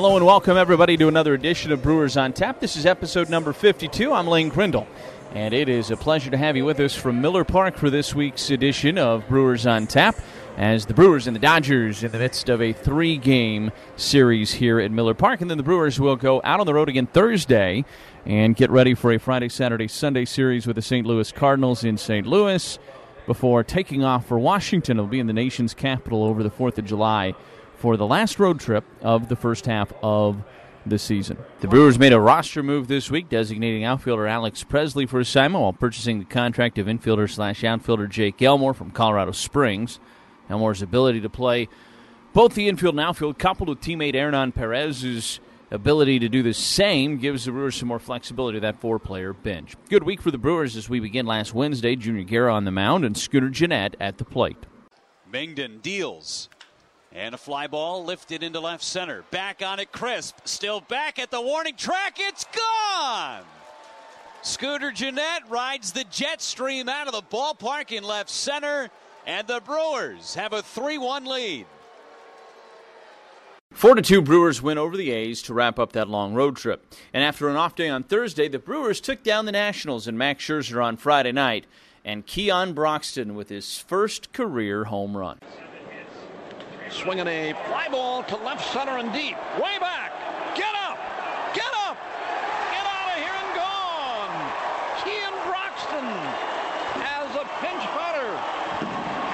Hello and welcome everybody to another edition of Brewers on Tap. This is episode number 52. I'm Lane Grindle, and it is a pleasure to have you with us from Miller Park for this week's edition of Brewers on Tap. As the Brewers and the Dodgers in the midst of a three-game series here at Miller Park, and then the Brewers will go out on the road again Thursday and get ready for a Friday, Saturday, Sunday series with the St. Louis Cardinals in St. Louis before taking off for Washington. It'll be in the nation's capital over the 4th of July for the last road trip of the first half of the season. The Brewers made a roster move this week, designating outfielder Alex Presley for assignment while purchasing the contract of infielder slash outfielder Jake Elmore from Colorado Springs. Elmore's ability to play both the infield and outfield, coupled with teammate Hernan Perez's ability to do the same, gives the Brewers some more flexibility to that four-player bench. Good week for the Brewers as we begin last Wednesday. Junior Guerra on the mound and Scooter Gennett at the plate. Mengden deals. And a fly ball lifted into left center. Back on it, crisp. Still back at the warning track. It's gone! Scooter Gennett rides the jet stream out of the ballpark in left center. And the Brewers have a 3 1 lead. Four to two Brewers win over the A's to wrap up that long road trip. And after an off day on Thursday, the Brewers took down the Nationals and Max Scherzer on Friday night, and Keon Broxton with his first career home run. Swinging a fly ball to left center and deep. Way back. Get up. Get up. Get out of here and gone. Keon Broxton, as a pinch hitter,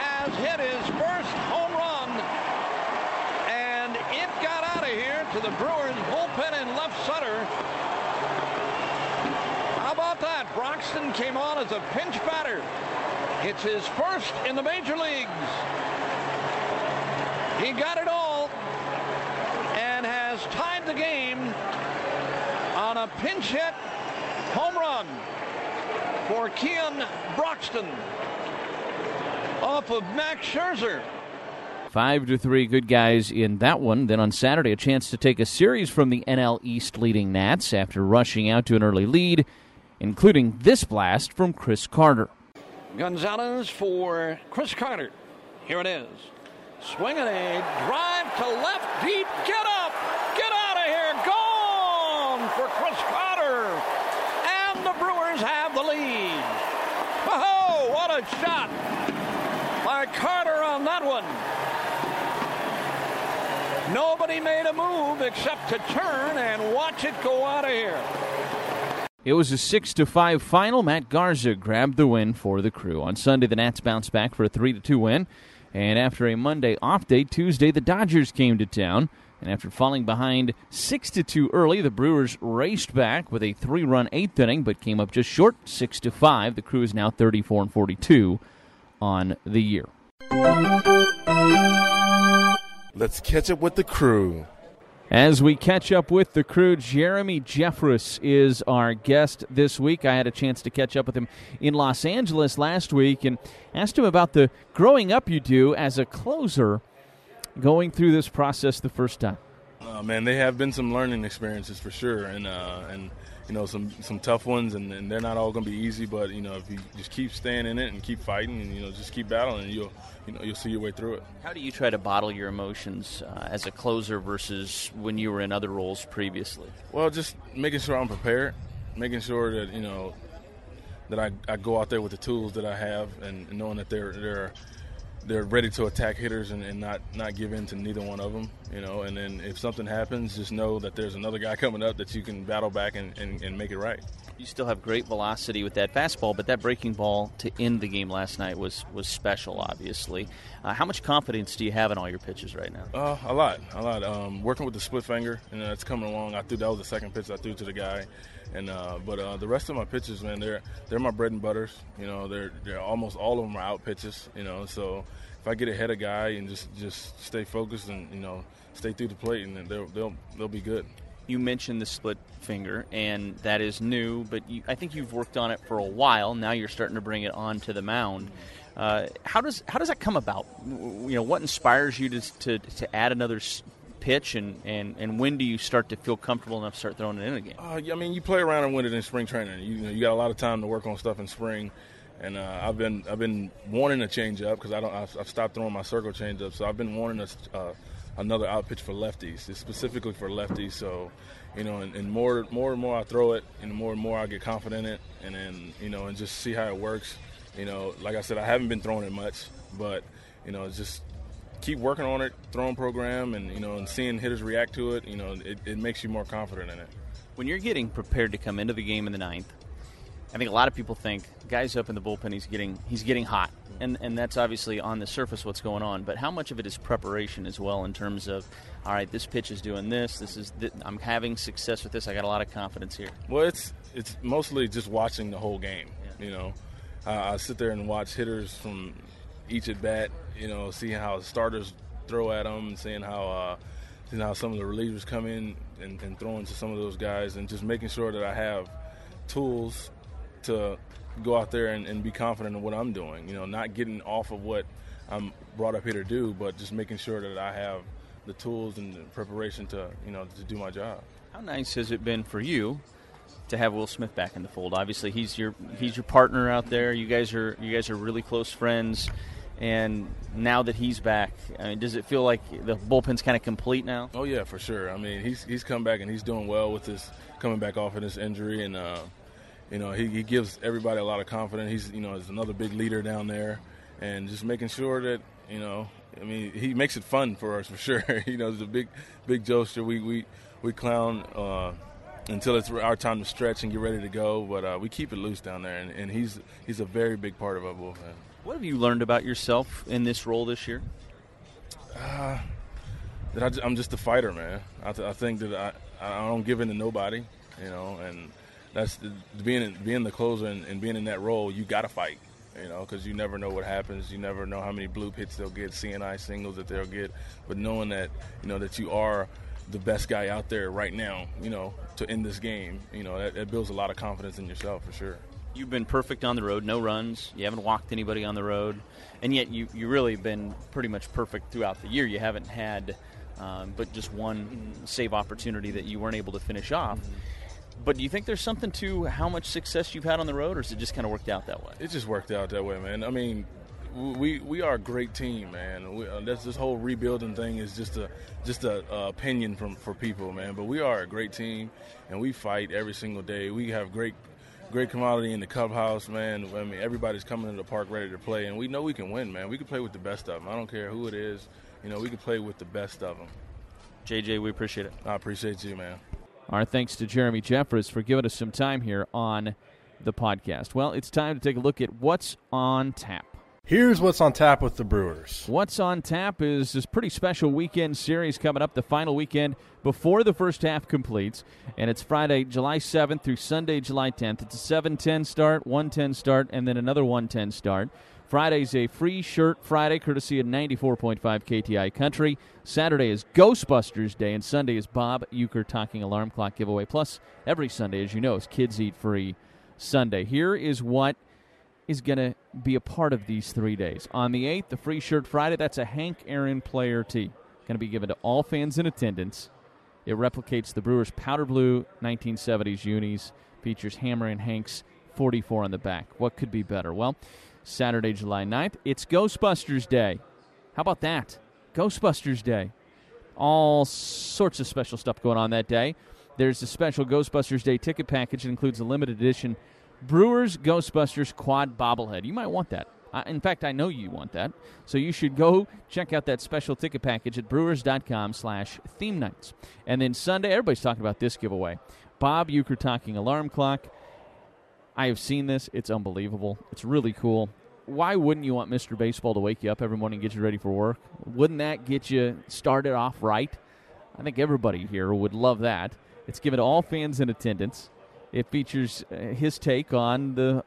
has hit his first home run. And it got out of here to the Brewers bullpen in left center. How about that? Broxton came on as a pinch batter. It's his first in the major leagues. He got it all and has tied the game on a pinch hit home run for Keon Broxton off of Max Scherzer. Five to three good guys in that one. Then on Saturday, a chance to take a series from the NL East leading Nats after rushing out to an early lead, including this blast from Chris Carter. Gonzalez for Chris Carter. Here it is. Swinging a drive to left deep. Get up! Get out of here! Gone for Chris Carter. And the Brewers have the lead. Oh, what a shot by Carter on that one. Nobody made a move except to turn and watch it go out of here. It was a six to five final. Matt Garza grabbed the win for the crew. On Sunday, the Nats bounced back for a three to two win. And after a Monday off day, Tuesday the Dodgers came to town. And after falling behind six to two early, the Brewers raced back with a three-run eighth inning, but came up just short, six to five. The crew is now 34 and 42 on the year. Let's catch up with the crew. As we catch up with the crew, Jeremy Jeffress is our guest this week. I had a chance to catch up with him in Los Angeles last week and asked him about the growing up you do as a closer going through this process the first time. Uh, man, they have been some learning experiences for sure, and uh, and you know some some tough ones, and, and they're not all going to be easy. But you know, if you just keep staying in it and keep fighting, and you know, just keep battling, you'll you know you'll see your way through it. How do you try to bottle your emotions uh, as a closer versus when you were in other roles previously? Well, just making sure I'm prepared, making sure that you know that I, I go out there with the tools that I have, and knowing that they're they're they're ready to attack hitters and, and not not give in to neither one of them. you know. And then if something happens, just know that there's another guy coming up that you can battle back and, and, and make it right. You still have great velocity with that fastball, but that breaking ball to end the game last night was was special. Obviously, uh, how much confidence do you have in all your pitches right now? Uh, a lot, a lot. Um, working with the split finger, and that's coming along. I threw that was the second pitch I threw to the guy, and uh, but uh, the rest of my pitches, man, they're they're my bread and butters. You know, they're they're almost all of them are out pitches. You know, so if I get ahead of guy and just just stay focused and you know stay through the plate, and they'll they'll they'll be good. You mentioned the split finger, and that is new, but you, I think you've worked on it for a while. Now you're starting to bring it onto the mound. Uh, how does how does that come about? You know, what inspires you to to, to add another pitch, and, and, and when do you start to feel comfortable enough to start throwing it in again? Uh, I mean, you play around and win it in spring training. You, you know, you got a lot of time to work on stuff in spring, and uh, I've been I've been wanting to change up because I don't I've, I've stopped throwing my circle change up, so I've been wanting a, uh, another out pitch for lefties, it's specifically for lefties. So, you know, and, and more more and more I throw it, and more and more I get confident in it, and then you know, and just see how it works. You know, like I said, I haven't been throwing it much, but you know, just keep working on it, throwing program, and you know, and seeing hitters react to it. You know, it, it makes you more confident in it. When you're getting prepared to come into the game in the ninth, I think a lot of people think guys up in the bullpen he's getting he's getting hot, and and that's obviously on the surface what's going on. But how much of it is preparation as well in terms of, all right, this pitch is doing this. This is th- I'm having success with this. I got a lot of confidence here. Well, it's it's mostly just watching the whole game. You know, uh, I sit there and watch hitters from each at bat. You know, seeing how starters throw at them, seeing how uh, seeing how some of the relievers come in and, and throwing to some of those guys, and just making sure that I have tools to go out there and, and be confident in what I'm doing. You know, not getting off of what I'm brought up here to do, but just making sure that I have the tools and the preparation to you know to do my job. How nice has it been for you to have Will Smith back in the fold? Obviously, he's your he's your partner out there. You guys are you guys are really close friends. And now that he's back, I mean, does it feel like the bullpen's kind of complete now? Oh yeah, for sure. I mean, he's he's come back and he's doing well with his coming back off of this injury, and uh, you know he, he gives everybody a lot of confidence. He's you know is another big leader down there, and just making sure that you know. I mean, he makes it fun for us for sure. you know, he's a big big jokester. We we we clown. Uh, until it's our time to stretch and get ready to go, but uh, we keep it loose down there, and, and he's he's a very big part of our bullpen. What have you learned about yourself in this role this year? Uh, that I, am just a fighter, man. I, th- I think that I, I don't give in to nobody, you know, and that's the, being being the closer and, and being in that role. You got to fight, you know, because you never know what happens. You never know how many blue hits they'll get, seeing-eye singles that they'll get. But knowing that, you know, that you are the best guy out there right now, you know, to end this game, you know, that, that builds a lot of confidence in yourself for sure. You've been perfect on the road, no runs. You haven't walked anybody on the road, and yet you you really been pretty much perfect throughout the year. You haven't had, um, but just one save opportunity that you weren't able to finish off. But do you think there's something to how much success you've had on the road, or has it just kind of worked out that way? It just worked out that way, man. I mean, we we are a great team, man. We, uh, that's this whole rebuilding thing is just a just a, a opinion from for people, man. But we are a great team, and we fight every single day. We have great great commodity in the clubhouse, man. I mean, everybody's coming to the park ready to play, and we know we can win, man. We can play with the best of them. I don't care who it is. You know, we can play with the best of them. JJ, we appreciate it. I appreciate you, man. Our thanks to Jeremy Jeffress for giving us some time here on the podcast. Well, it's time to take a look at what's on tap. Here's what's on tap with the Brewers. What's on tap is this pretty special weekend series coming up, the final weekend before the first half completes. And it's Friday, July 7th through Sunday, July 10th. It's a 710 start, 110 start, and then another 110 start. Friday's a free shirt Friday, courtesy of 94.5 KTI Country. Saturday is Ghostbusters Day, and Sunday is Bob Uecker Talking Alarm Clock giveaway. Plus, every Sunday, as you know, is Kids Eat Free Sunday. Here is what is going to be a part of these three days. On the 8th, the Free Shirt Friday, that's a Hank Aaron player tee. Going to be given to all fans in attendance. It replicates the Brewers' powder blue 1970s unis, features Hammer and Hank's 44 on the back. What could be better? Well, Saturday, July 9th, it's Ghostbusters Day. How about that? Ghostbusters Day. All sorts of special stuff going on that day. There's a special Ghostbusters Day ticket package that includes a limited edition Brewers Ghostbusters quad bobblehead. You might want that. In fact, I know you want that. So you should go check out that special ticket package at brewers.com slash theme nights. And then Sunday, everybody's talking about this giveaway. Bob Uecker talking alarm clock. I have seen this. It's unbelievable. It's really cool. Why wouldn't you want Mr. Baseball to wake you up every morning and get you ready for work? Wouldn't that get you started off right? I think everybody here would love that. It's given to all fans in attendance. It features uh, his take on the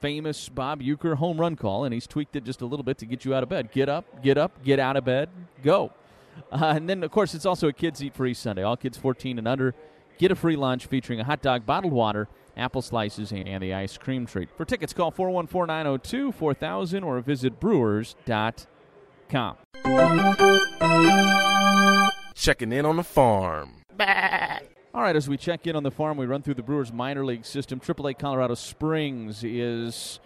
famous Bob Uecker home run call, and he's tweaked it just a little bit to get you out of bed. Get up, get up, get out of bed, go. Uh, and then, of course, it's also a Kids Eat Free Sunday. All kids 14 and under get a free lunch featuring a hot dog, bottled water, apple slices, and the ice cream treat. For tickets, call 414 902 4000 or visit brewers.com. Checking in on the farm. All right, as we check in on the farm, we run through the Brewers minor league system. AAA Colorado Springs is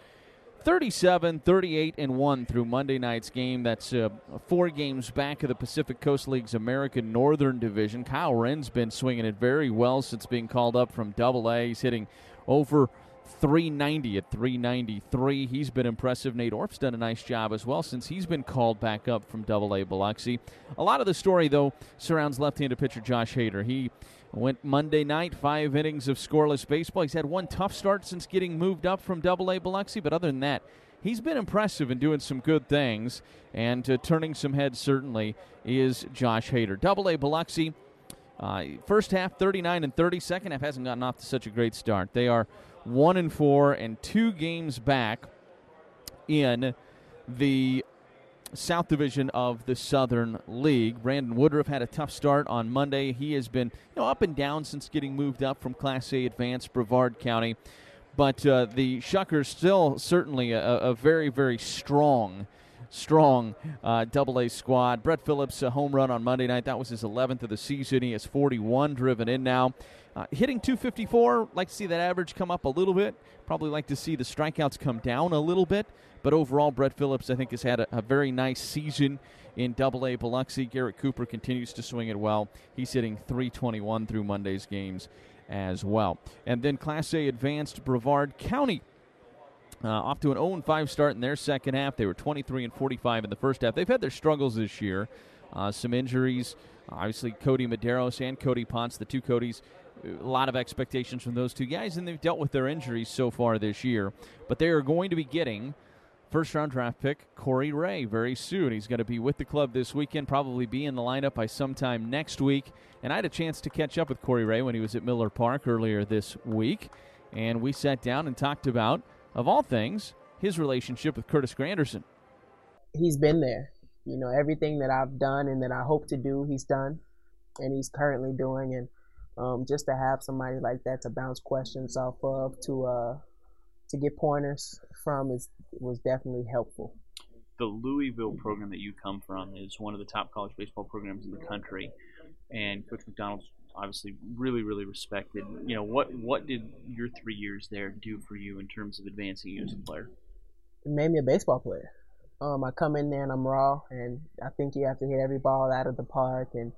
37, 38, and 1 through Monday night's game. That's uh, four games back of the Pacific Coast League's American Northern Division. Kyle Wren's been swinging it very well since being called up from Double A. He's hitting over 390 at 393. He's been impressive. Nate Orf's done a nice job as well since he's been called back up from Double A Biloxi. A lot of the story, though, surrounds left-handed pitcher Josh Hader. He went Monday night, five innings of scoreless baseball. He's had one tough start since getting moved up from Double A Biloxi, but other than that, he's been impressive in doing some good things and uh, turning some heads. Certainly is Josh Hader. Double A Biloxi. Uh, first half 39 and 30. Second half hasn't gotten off to such a great start. They are one and four and two games back in the South Division of the Southern League. Brandon Woodruff had a tough start on Monday. He has been you know, up and down since getting moved up from Class A Advanced Brevard County. But uh, the Shuckers still certainly a, a very, very strong, strong uh, Double A squad. Brett Phillips, a home run on Monday night. That was his 11th of the season. He has 41 driven in now. Uh, hitting 254, like to see that average come up a little bit. Probably like to see the strikeouts come down a little bit. But overall, Brett Phillips, I think, has had a, a very nice season in Double A Biloxi. Garrett Cooper continues to swing it well. He's hitting 321 through Monday's games as well. And then Class A Advanced Brevard County. Uh, off to an 0 5 start in their second half. They were 23 and 45 in the first half. They've had their struggles this year. Uh, some injuries. Obviously, Kodi Medeiros and Cody Ponce, the two Codys, a lot of expectations from those two guys, and they've dealt with their injuries so far this year. But they are going to be getting first round draft pick Corey Ray very soon. He's going to be with the club this weekend, probably be in the lineup by sometime next week. And I had a chance to catch up with Corey Ray when he was at Miller Park earlier this week, and we sat down and talked about, of all things, his relationship with Curtis Granderson. He's been there. You know, everything that I've done and that I hope to do, he's done, and he's currently doing. And um, just to have somebody like that to bounce questions off of, to uh, to get pointers from, is was definitely helpful. The Louisville program that you come from is one of the top college baseball programs in the country, and Coach McDonnell's obviously really, really respected. You know, what what did your three years there do for you in terms of advancing you as a player? It made me a baseball player. Um, I come in there and I'm raw, and I think you have to hit every ball out of the park, and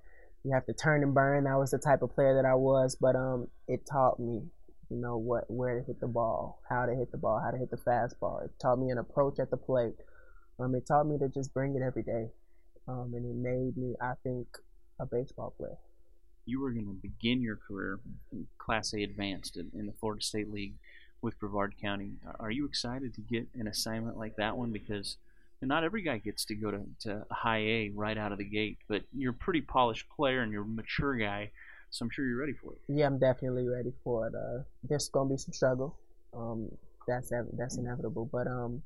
you have to turn and burn. That was the type of player that I was, but um, it taught me, you know, what where to hit the ball, how to hit the ball, how to hit the fastball. It taught me an approach at the plate. Um, it taught me to just bring it every day, um, and it made me, I think, a baseball player. You were going to begin your career in Class A Advanced in, in the Florida State League with Brevard County. Are you excited to get an assignment like that one? Because not every guy gets to go to, to high A right out of the gate, but you're a pretty polished player and you're a mature guy, so I'm sure you're ready for it. Yeah, I'm definitely ready for it. Uh, there's gonna be some struggle. Um, that's that's inevitable, but um,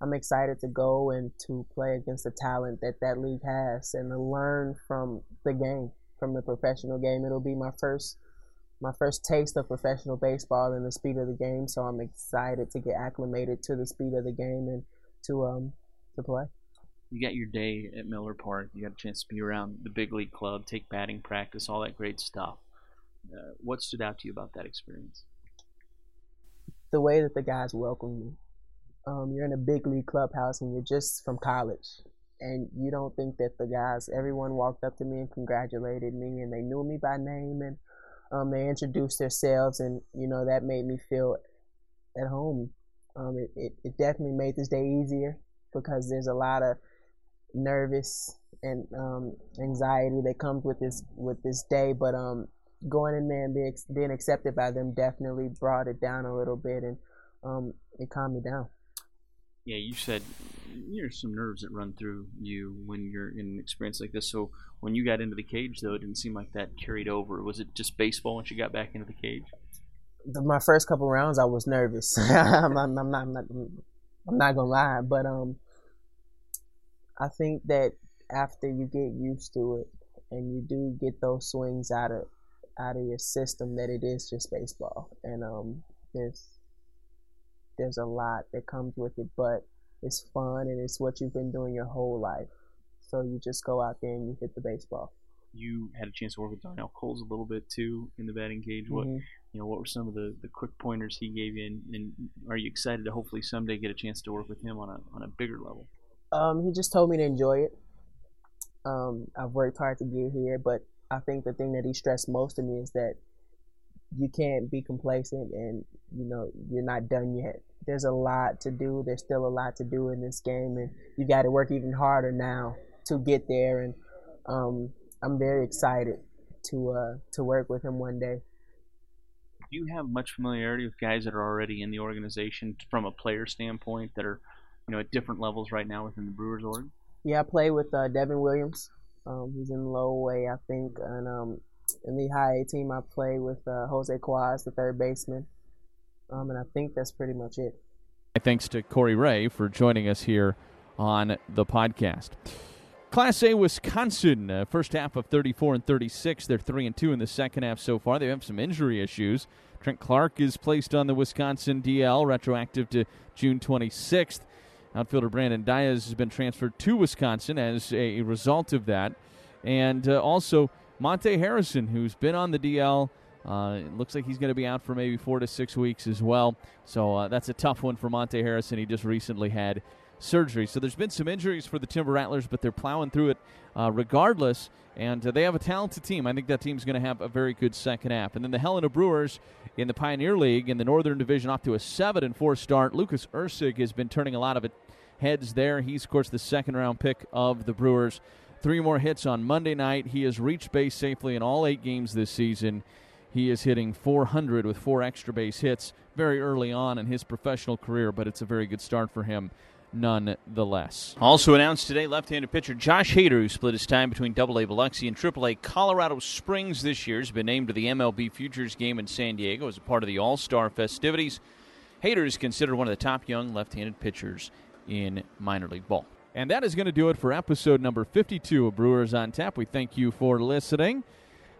I'm excited to go and to play against the talent that that league has and to learn from the game, from the professional game. It'll be my first my first taste of professional baseball and the speed of the game. So I'm excited to get acclimated to the speed of the game and to um to play. You got your day at Miller Park. You got a chance to be around the big league club, take batting practice, all that great stuff. Uh, what stood out to you about that experience? The way that the guys welcomed me. Um, you're in a big league clubhouse and you're just from college, and you don't think that the guys, everyone walked up to me and congratulated me, and they knew me by name, and um, they introduced themselves, and you know that made me feel at home Um, it, it, it definitely made this day easier because there's a lot of nervous and um, anxiety that comes with this with this day. But um, going in there and being, being accepted by them definitely brought it down a little bit and um, it calmed me down. Yeah, you said there's some nerves that run through you when you're in an experience like this. So when you got into the cage, though, it didn't seem like that carried over. Was it just baseball once you got back into the cage? The, my first couple rounds, I was nervous. I'm, I'm, I'm, not, I'm, not, I'm not gonna lie, but um, I think that after you get used to it and you do get those swings out of out of your system, that it is just baseball, and um, there's there's a lot that comes with it, but it's fun and it's what you've been doing your whole life. So you just go out there and you hit the baseball. You had a chance to work with Darnell Coles a little bit too in the batting cage. What Mhm. you know? What were some of the, the quick pointers he gave you, and, and are you excited to hopefully someday get a chance to work with him on a on a bigger level? Um, he just told me to enjoy it. Um, I've worked hard to get here, but I think the thing that he stressed most to me is that you can't be complacent and you know you're not done yet. There's a lot to do. There's still a lot to do in this game, and you got to work even harder now to get there. And um, I'm very excited to uh, to work with him one day. Do you have much familiarity with guys that are already in the organization from a player standpoint that are you know at different levels right now within the Brewers org? Yeah, I play with uh, Devin Williams. Um, he's in low way, I think, and um, in the high A team, I play with uh, Jose Cuas, the third baseman, um, and I think that's pretty much it. Thanks to Corey Ray for joining us here on the podcast. Class A Wisconsin, uh, first half of 34 and 36. They're 3 and 2 in the second half so far. They have some injury issues. Trent Clark is placed on the Wisconsin DL, retroactive to June 26th. Outfielder Brandon Diaz has been transferred to Wisconsin as a result of that. And uh, also Monte Harrison, who's been on the DL. Uh, it looks like he's going to be out for maybe four to six weeks as well. So uh, that's a tough one for Monte Harrison. He just recently had surgery. So there's been some injuries for the Timber Rattlers, but they're plowing through it uh, regardless. And uh, they have a talented team. I think that team's going to have a very good second half. And then the Helena Brewers in the Pioneer League in the Northern Division off to a seven and four start. Lucas Erceg has been turning a lot of heads there. He's of course the second round pick of the Brewers. Three more hits on Monday night. He has reached base safely in all eight games this season. He is hitting 400 with four extra base hits very early on in his professional career, but it's a very good start for him nonetheless. Also announced today, left-handed pitcher Josh Hader, who split his time between Double-A Biloxi and Triple-A Colorado Springs this year, has been named to the MLB Futures game in San Diego as a part of the All-Star festivities. Hader is considered one of the top young left-handed pitchers in minor league ball. And that is going to do it for episode number 52 of Brewers on Tap. We thank you for listening.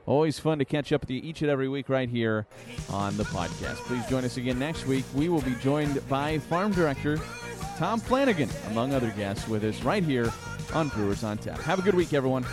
Always fun to catch up with you each and every week right here on the podcast. Please join us again next week. We will be joined by Farm Director Tom Flanagan, among other guests, with us right here on Brewers on Tap. Have a good week, everyone.